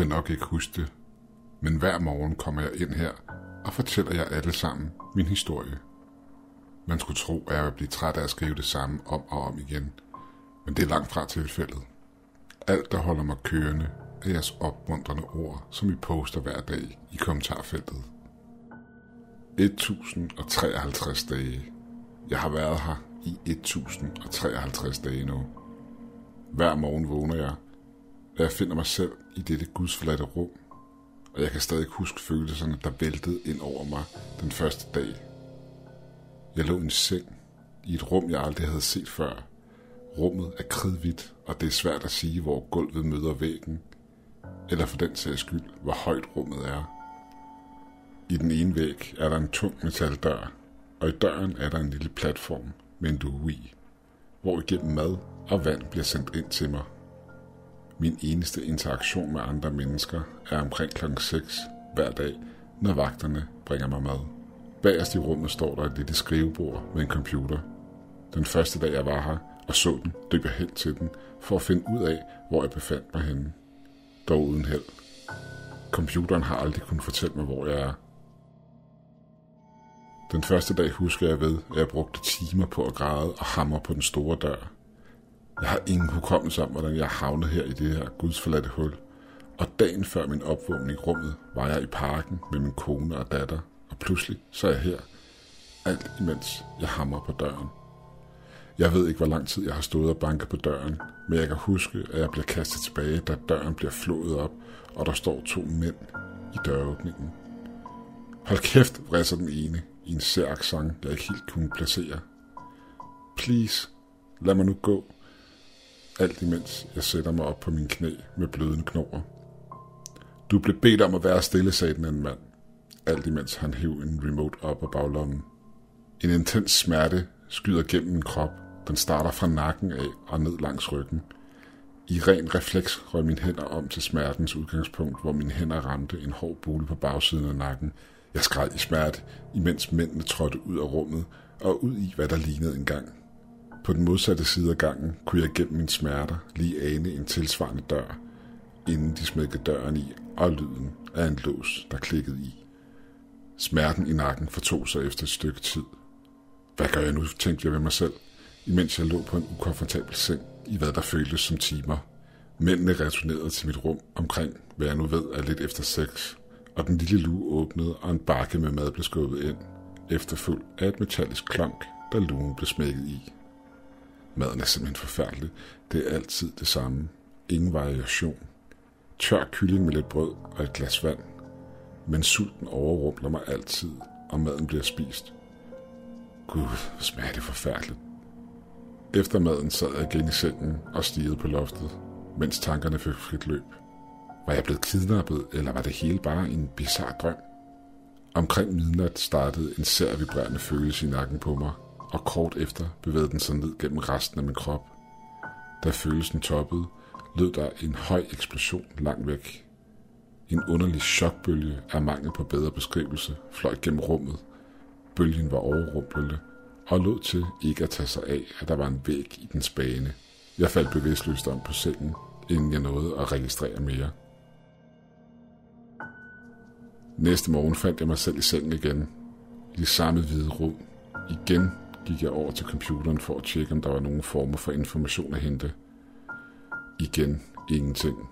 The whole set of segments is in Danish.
kan nok ikke huske det, men hver morgen kommer jeg ind her og fortæller jer alle sammen min historie. Man skulle tro, at jeg ville blive træt af at skrive det samme om og om igen, men det er langt fra tilfældet. Alt, der holder mig kørende, er jeres opmuntrende ord, som I poster hver dag i kommentarfeltet. 1053 dage. Jeg har været her i 1053 dage nu. Hver morgen vågner jeg, og jeg finder mig selv i dette gudsforladte rum, og jeg kan stadig huske følelserne, der væltede ind over mig den første dag. Jeg lå i en seng i et rum, jeg aldrig havde set før. Rummet er kridhvidt, og det er svært at sige, hvor gulvet møder væggen, eller for den sags skyld, hvor højt rummet er. I den ene væg er der en tung metaldør, og i døren er der en lille platform med en due i, hvor igennem mad og vand bliver sendt ind til mig. Min eneste interaktion med andre mennesker er omkring kl. 6 hver dag, når vagterne bringer mig mad. Bagerst i rummet står der et lille skrivebord med en computer. Den første dag jeg var her og så den, løb jeg hen til den for at finde ud af, hvor jeg befandt mig henne. Dog uden held. Computeren har aldrig kunnet fortælle mig, hvor jeg er. Den første dag husker jeg ved, at jeg brugte timer på at græde og hamre på den store dør. Jeg har ingen hukommelse om, hvordan jeg havnede her i det her gudsforladte hul. Og dagen før min opvågning i rummet, var jeg i parken med min kone og datter, og pludselig så er jeg her. Alt imens jeg hamrer på døren. Jeg ved ikke, hvor lang tid jeg har stået og banket på døren, men jeg kan huske, at jeg bliver kastet tilbage, da døren bliver flået op, og der står to mænd i døråbningen. Hold kæft, vrisser den ene i en sær accent, jeg ikke helt kunne placere. Please, lad mig nu gå. Alt imens jeg sætter mig op på min knæ med bløden knor. Du blev bedt om at være stille, sagde den anden mand. Alt imens han hæv en remote op af baglommen. En intens smerte skyder gennem min krop. Den starter fra nakken af og ned langs ryggen. I ren refleks røg mine hænder om til smertens udgangspunkt, hvor mine hænder ramte en hård bule på bagsiden af nakken. Jeg skreg i smerte, imens mændene trådte ud af rummet og ud i, hvad der lignede en gang. På den modsatte side af gangen kunne jeg gennem mine smerter lige ane en tilsvarende dør, inden de smækkede døren i, og lyden af en lås, der klikkede i. Smerten i nakken fortog sig efter et stykke tid. Hvad gør jeg nu, tænkte jeg ved mig selv, imens jeg lå på en ukomfortabel seng i hvad der føltes som timer. Mændene returnerede til mit rum omkring, hvad jeg nu ved er lidt efter seks, og den lille lue åbnede, og en bakke med mad blev skubbet ind, efterfulgt af et metallisk klonk, da lugen blev smækket i. Maden er simpelthen forfærdelig. Det er altid det samme. Ingen variation. Tør kylling med lidt brød og et glas vand. Men sulten overrumpler mig altid, og maden bliver spist. Gud, hvor smager det forfærdeligt. Efter maden sad jeg igen i sengen og stirrede på loftet, mens tankerne fik frit løb. Var jeg blevet kidnappet, eller var det hele bare en bizarre drøm? Omkring midnat startede en sær vibrerende følelse i nakken på mig, og kort efter bevægede den sig ned gennem resten af min krop. Da følelsen toppede, lød der en høj eksplosion langt væk. En underlig chokbølge af mangel på bedre beskrivelse fløj gennem rummet. Bølgen var overrumplende og lod til ikke at tage sig af, at der var en væg i dens bane. Jeg faldt bevidstløst om på sengen, inden jeg nåede at registrere mere. Næste morgen fandt jeg mig selv i sengen igen, i det samme hvide rum. Igen gik jeg over til computeren for at tjekke, om der var nogen former for information at hente. Igen ingenting.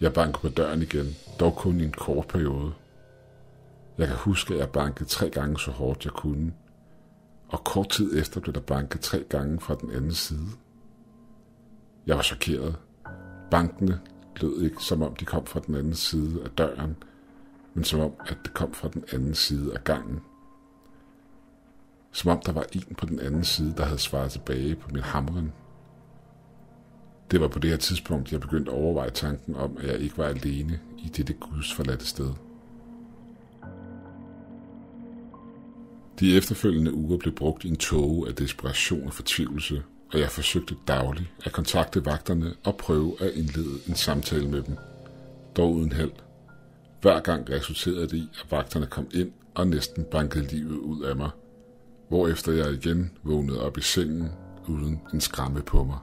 Jeg bankede på døren igen, dog kun i en kort periode. Jeg kan huske, at jeg bankede tre gange så hårdt jeg kunne, og kort tid efter blev der banket tre gange fra den anden side. Jeg var chokeret. Bankene lød ikke, som om de kom fra den anden side af døren, men som om, at det kom fra den anden side af gangen. Som om der var en på den anden side, der havde svaret tilbage på min hamren. Det var på det her tidspunkt, jeg begyndte at overveje tanken om, at jeg ikke var alene i dette Guds forladte sted. De efterfølgende uger blev brugt i en tåge af desperation og fortvivlelse, og jeg forsøgte dagligt at kontakte vagterne og prøve at indlede en samtale med dem. Dog uden held. Hver gang resulterede det i, at vagterne kom ind og næsten bankede livet ud af mig, hvorefter jeg igen vågnede op i sengen uden en skramme på mig.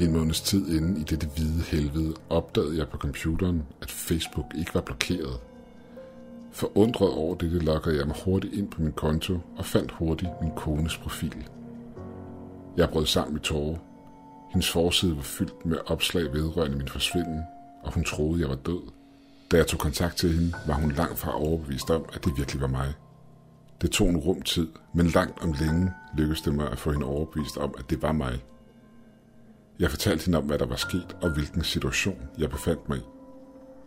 En måneds tid inden i dette hvide helvede opdagede jeg på computeren, at Facebook ikke var blokeret. Forundret over dette loggede jeg mig hurtigt ind på min konto og fandt hurtigt min kones profil. Jeg brød sammen i tårer hendes forside var fyldt med opslag vedrørende min forsvinden, og hun troede, jeg var død. Da jeg tog kontakt til hende, var hun langt fra overbevist om, at det virkelig var mig. Det tog en rum tid, men langt om længe lykkedes det mig at få hende overbevist om, at det var mig. Jeg fortalte hende om, hvad der var sket og hvilken situation jeg befandt mig i.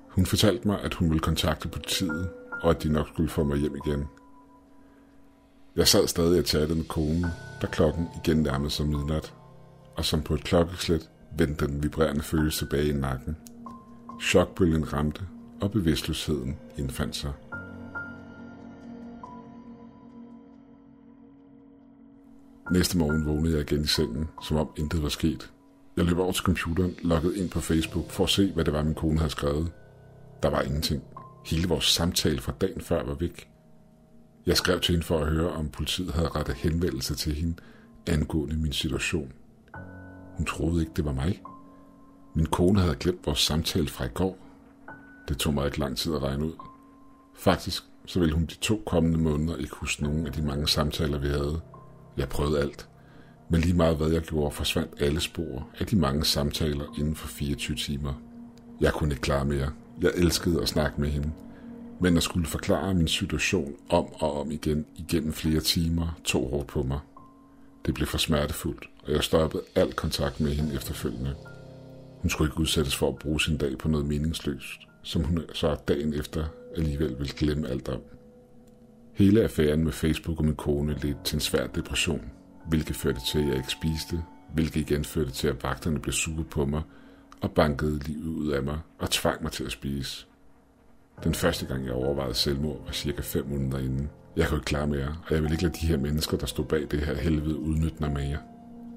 Hun fortalte mig, at hun ville kontakte politiet, og at de nok skulle få mig hjem igen. Jeg sad stadig og chattede med konen, da klokken igen nærmede sig midnat, og som på et klokkeslæt vendte den vibrerende følelse tilbage i nakken. Chokbølgen ramte, og bevidstløsheden indfandt sig. Næste morgen vågnede jeg igen i sengen, som om intet var sket. Jeg løb over til computeren, logget ind på Facebook for at se, hvad det var, min kone havde skrevet. Der var ingenting. Hele vores samtale fra dagen før var væk. Jeg skrev til hende for at høre, om politiet havde rettet henvendelse til hende angående min situation. Hun troede ikke, det var mig. Min kone havde glemt vores samtale fra i går. Det tog mig ikke lang tid at regne ud. Faktisk så ville hun de to kommende måneder ikke huske nogen af de mange samtaler, vi havde. Jeg prøvede alt. Men lige meget hvad jeg gjorde, forsvandt alle spor af de mange samtaler inden for 24 timer. Jeg kunne ikke klare mere. Jeg elskede at snakke med hende. Men at skulle forklare min situation om og om igen igennem flere timer tog hårdt på mig. Det blev for smertefuldt, og jeg stoppede al kontakt med hende efterfølgende. Hun skulle ikke udsættes for at bruge sin dag på noget meningsløst, som hun så dagen efter alligevel ville glemme alt om. Hele affæren med Facebook og min kone ledte til en svær depression, hvilket førte til, at jeg ikke spiste, hvilket igen førte til, at vagterne blev sure på mig og bankede livet ud af mig og tvang mig til at spise. Den første gang, jeg overvejede selvmord, var cirka 5 måneder inden. Jeg kunne ikke klare mere, og jeg ville ikke lade de her mennesker, der stod bag det her helvede, udnytte mig mere.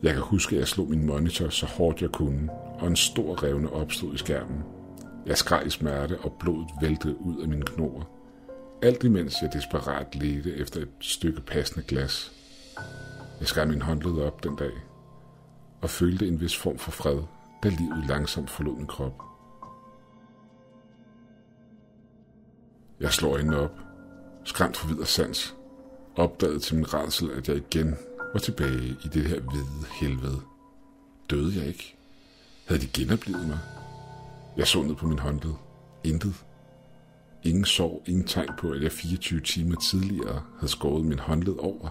Jeg kan huske, at jeg slog min monitor så hårdt jeg kunne, og en stor revne opstod i skærmen. Jeg skreg i smerte, og blodet væltede ud af mine knoger. Alt imens jeg desperat ledte efter et stykke passende glas. Jeg skar min håndled op den dag, og følte en vis form for fred, da livet langsomt forlod min krop. Jeg slår øjnene op, skræmt for videre sans, opdagede til min redsel, at jeg igen var tilbage i det her hvide helvede. Døde jeg ikke? Havde de genoplevet mig? Jeg så ned på min håndled. Intet. Ingen sorg, ingen tegn på, at jeg 24 timer tidligere havde skåret min håndled over.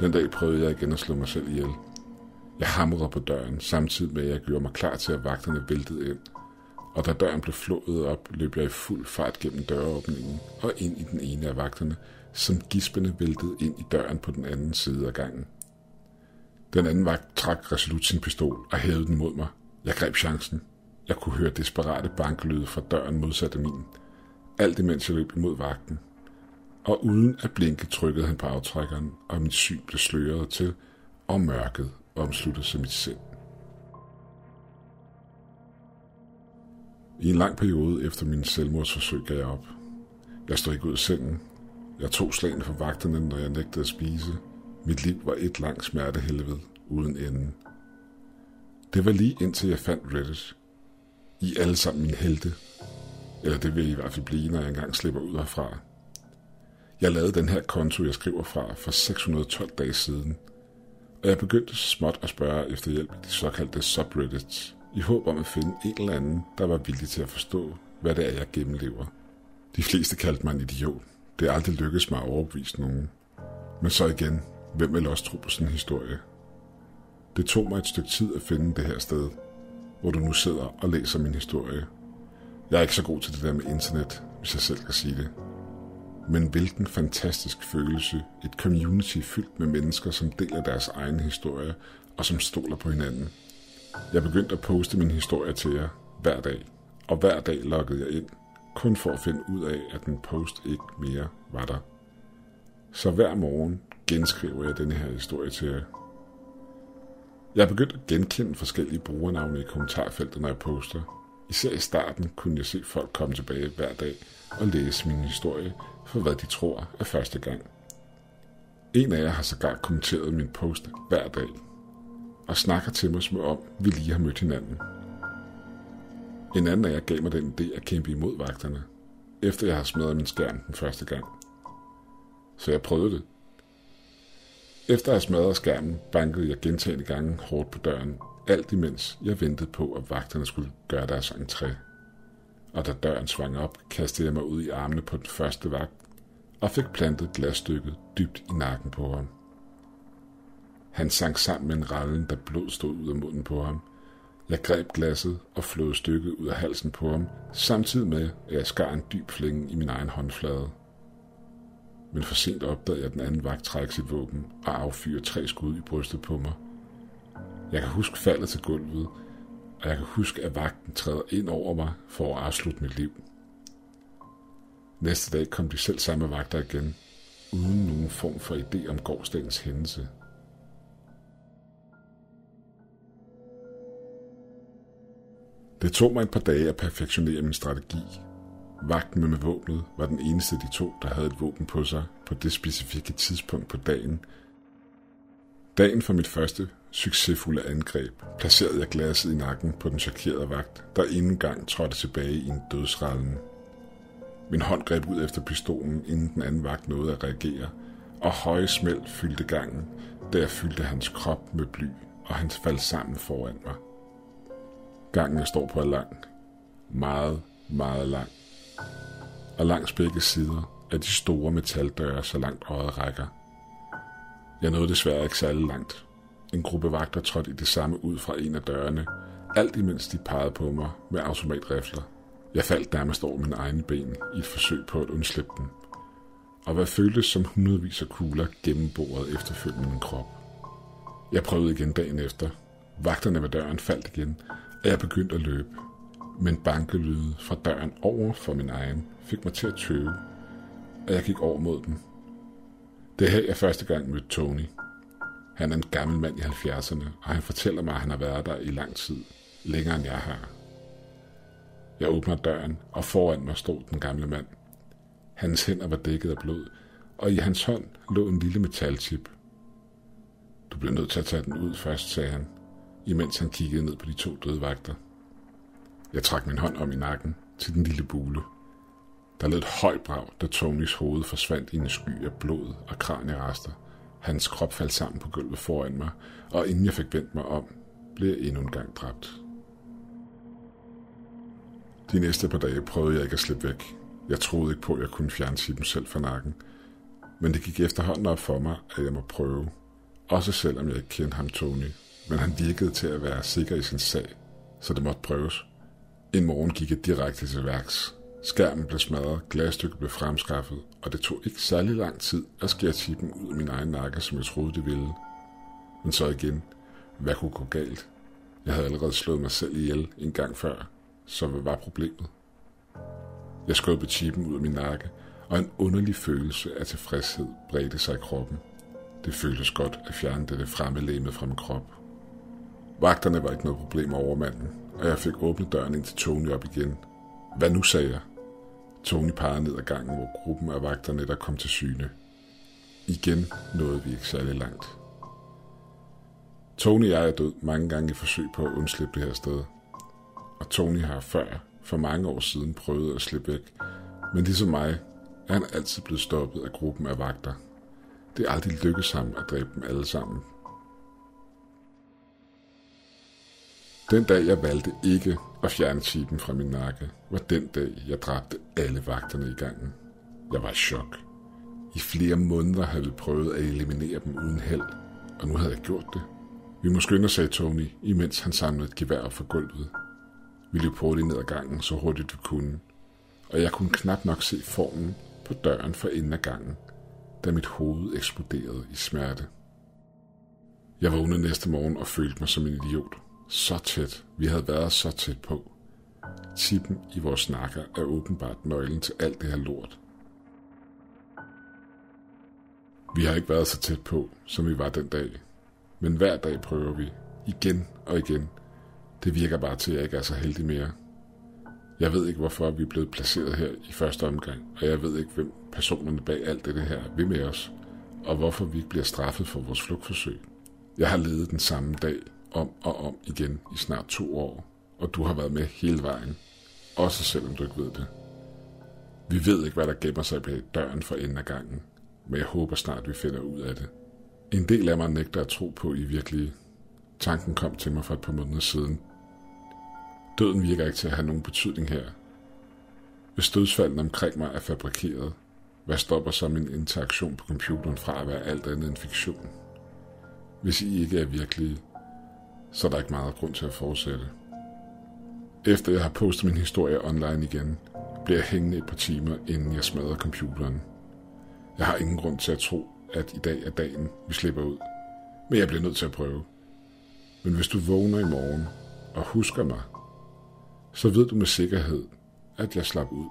Den dag prøvede jeg igen at slå mig selv ihjel. Jeg hamrede på døren, samtidig med at jeg gjorde mig klar til, at vagterne væltede ind. Og da døren blev flået op, løb jeg i fuld fart gennem døråbningen og ind i den ene af vagterne, som gispende væltede ind i døren på den anden side af gangen. Den anden vagt trak resolut sin pistol og hævede den mod mig. Jeg greb chancen. Jeg kunne høre desperate banklyde fra døren modsat af min. Alt imens jeg løb imod vagten. Og uden at blinke trykkede han på aftrækkeren, og mit syn blev sløret til, og mørket omsluttede sig mit sind. I en lang periode efter min selvmordsforsøg gav jeg op. Jeg stod ikke ud af sengen. Jeg tog slagene for vagterne, når jeg nægtede at spise. Mit liv var et langt smertehelvede uden ende. Det var lige indtil jeg fandt Reddit. I alle sammen mine helte. Eller det vil I i hvert fald blive, når jeg engang slipper ud herfra. Jeg lavede den her konto, jeg skriver fra, for 612 dage siden. Og jeg begyndte småt at spørge efter hjælp i de såkaldte subreddits, i håb om at finde en eller anden, der var villig til at forstå, hvad det er, jeg gennemlever. De fleste kaldte mig en idiot. Det er aldrig lykkedes mig at overbevise nogen. Men så igen, hvem vil også tro på sådan en historie? Det tog mig et stykke tid at finde det her sted, hvor du nu sidder og læser min historie. Jeg er ikke så god til det der med internet, hvis jeg selv kan sige det. Men hvilken fantastisk følelse, et community fyldt med mennesker, som deler deres egen historie og som stoler på hinanden. Jeg begyndte at poste min historie til jer hver dag, og hver dag loggede jeg ind, kun for at finde ud af, at den post ikke mere var der. Så hver morgen genskriver jeg denne her historie til jer. Jeg er begyndt at genkende forskellige brugernavne i kommentarfeltet, når jeg poster. Især i starten kunne jeg se folk komme tilbage hver dag og læse min historie for hvad de tror er første gang. En af jer har sågar kommenteret min post hver dag og snakker til mig som om, vi lige har mødt hinanden. En anden af jer gav mig den idé at kæmpe imod vagterne, efter jeg har smadret min skærm den første gang. Så jeg prøvede det. Efter at have smadret skærmen, bankede jeg gentagende gange hårdt på døren, alt imens jeg ventede på, at vagterne skulle gøre deres entré. Og da døren svang op, kastede jeg mig ud i armene på den første vagt, og fik plantet glasstykket dybt i nakken på ham. Han sank sammen med en rallen, der blod stod ud af munden på ham. Jeg greb glasset og flåede stykket ud af halsen på ham, samtidig med, at jeg skar en dyb flænge i min egen håndflade. Men for sent opdagede jeg den anden vagt trække sit våben og affyre tre skud i brystet på mig. Jeg kan huske faldet til gulvet, og jeg kan huske, at vagten træder ind over mig for at afslutte mit liv. Næste dag kom de selv samme vagter igen, uden nogen form for idé om gårdsdagens hændelse. Det tog mig et par dage at perfektionere min strategi. Vagten med våbnet var den eneste af de to, der havde et våben på sig på det specifikke tidspunkt på dagen. Dagen for mit første succesfulde angreb placerede jeg glasset i nakken på den chokerede vagt, der endnu en gang trådte tilbage i en dødsrallen. Min hånd greb ud efter pistolen, inden den anden vagt nåede at reagere, og høje smæld fyldte gangen, da jeg fyldte hans krop med bly, og han faldt sammen foran mig. Gangen jeg står på er lang. Meget, meget lang. Og langs begge sider er de store metaldøre, så langt øjet rækker. Jeg nåede desværre ikke særlig langt. En gruppe vagter trådte i det samme ud fra en af dørene, alt imens de pegede på mig med automatrifler. Jeg faldt nærmest over mine egne ben i et forsøg på at undslippe dem. Og hvad føltes som hundredvis af kugler gennemboret efterfølgende min krop. Jeg prøvede igen dagen efter. Vagterne ved døren faldt igen, og jeg begyndte at løbe. Men bankelyde fra døren over for min egen fik mig til at tøve, og jeg gik over mod den. Det er her, jeg første gang mødte Tony. Han er en gammel mand i 70'erne, og han fortæller mig, at han har været der i lang tid, længere end jeg har. Jeg åbner døren, og foran mig stod den gamle mand. Hans hænder var dækket af blod, og i hans hånd lå en lille metalchip. Du bliver nødt til at tage den ud først, sagde han, imens han kiggede ned på de to døde vagter. Jeg trak min hånd om i nakken til den lille bule. Der lød et højt brag, da Tonys hoved forsvandt i en sky af blod og kranierester. Hans krop faldt sammen på gulvet foran mig, og inden jeg fik vendt mig om, blev jeg endnu en gang dræbt. De næste par dage prøvede jeg ikke at slippe væk. Jeg troede ikke på, at jeg kunne fjerne chippen selv fra nakken. Men det gik efterhånden op for mig, at jeg må prøve. Også selvom jeg ikke kendte ham Tony. Men han virkede til at være sikker i sin sag, så det måtte prøves. En morgen gik jeg direkte til værks. Skærmen blev smadret, glasstykket blev fremskaffet, og det tog ikke særlig lang tid at skære chippen ud af min egen nakke, som jeg troede det ville. Men så igen, hvad kunne gå galt? Jeg havde allerede slået mig selv ihjel en gang før, så hvad var problemet? Jeg skubbede chippen ud af min nakke, og en underlig følelse af tilfredshed bredte sig i kroppen. Det føltes godt at fjerne dette fremme fra min krop. Vagterne var ikke noget problem over manden, og jeg fik åbnet døren ind til Tony op igen. Hvad nu, sagde jeg. Tony pegede ned ad gangen, hvor gruppen af vagterne der kom til syne. Igen nåede vi ikke særlig langt. Tony og jeg er død mange gange i forsøg på at undslippe det her sted. Og Tony har før, for mange år siden, prøvet at slippe væk. Men ligesom mig, er han altid blevet stoppet af gruppen af vagter. Det er aldrig lykkedes ham at dræbe dem alle sammen, Den dag, jeg valgte ikke at fjerne chipen fra min nakke, var den dag, jeg dræbte alle vagterne i gangen. Jeg var i chok. I flere måneder havde vi prøvet at eliminere dem uden held, og nu havde jeg gjort det. Vi må skynde sagde Tony, imens han samlede et gevær op fra gulvet. Vi løb hurtigt ned ad gangen, så hurtigt vi kunne, og jeg kunne knap nok se formen på døren for enden af gangen, da mit hoved eksploderede i smerte. Jeg vågnede næste morgen og følte mig som en idiot. Så tæt. Vi havde været så tæt på. Tippen i vores snakker er åbenbart nøglen til alt det her lort. Vi har ikke været så tæt på, som vi var den dag. Men hver dag prøver vi. Igen og igen. Det virker bare til, at jeg ikke er så heldig mere. Jeg ved ikke, hvorfor vi er blevet placeret her i første omgang, og jeg ved ikke, hvem personerne bag alt det her vil med os, og hvorfor vi ikke bliver straffet for vores flugtforsøg. Jeg har levet den samme dag om og om igen i snart to år, og du har været med hele vejen, også selvom du ikke ved det. Vi ved ikke, hvad der gemmer sig bag døren for enden af gangen, men jeg håber snart, vi finder ud af det. En del af mig nægter at tro på i virkelige. Tanken kom til mig for et par måneder siden. Døden virker ikke til at have nogen betydning her. Hvis dødsfaldene omkring mig er fabrikeret, hvad stopper så min interaktion på computeren fra at være alt andet end fiktion? Hvis I ikke er virkelige, så er der ikke meget grund til at fortsætte. Efter jeg har postet min historie online igen, bliver jeg hængende et par timer, inden jeg smadrer computeren. Jeg har ingen grund til at tro, at i dag er dagen, vi slipper ud. Men jeg bliver nødt til at prøve. Men hvis du vågner i morgen og husker mig, så ved du med sikkerhed, at jeg slap ud.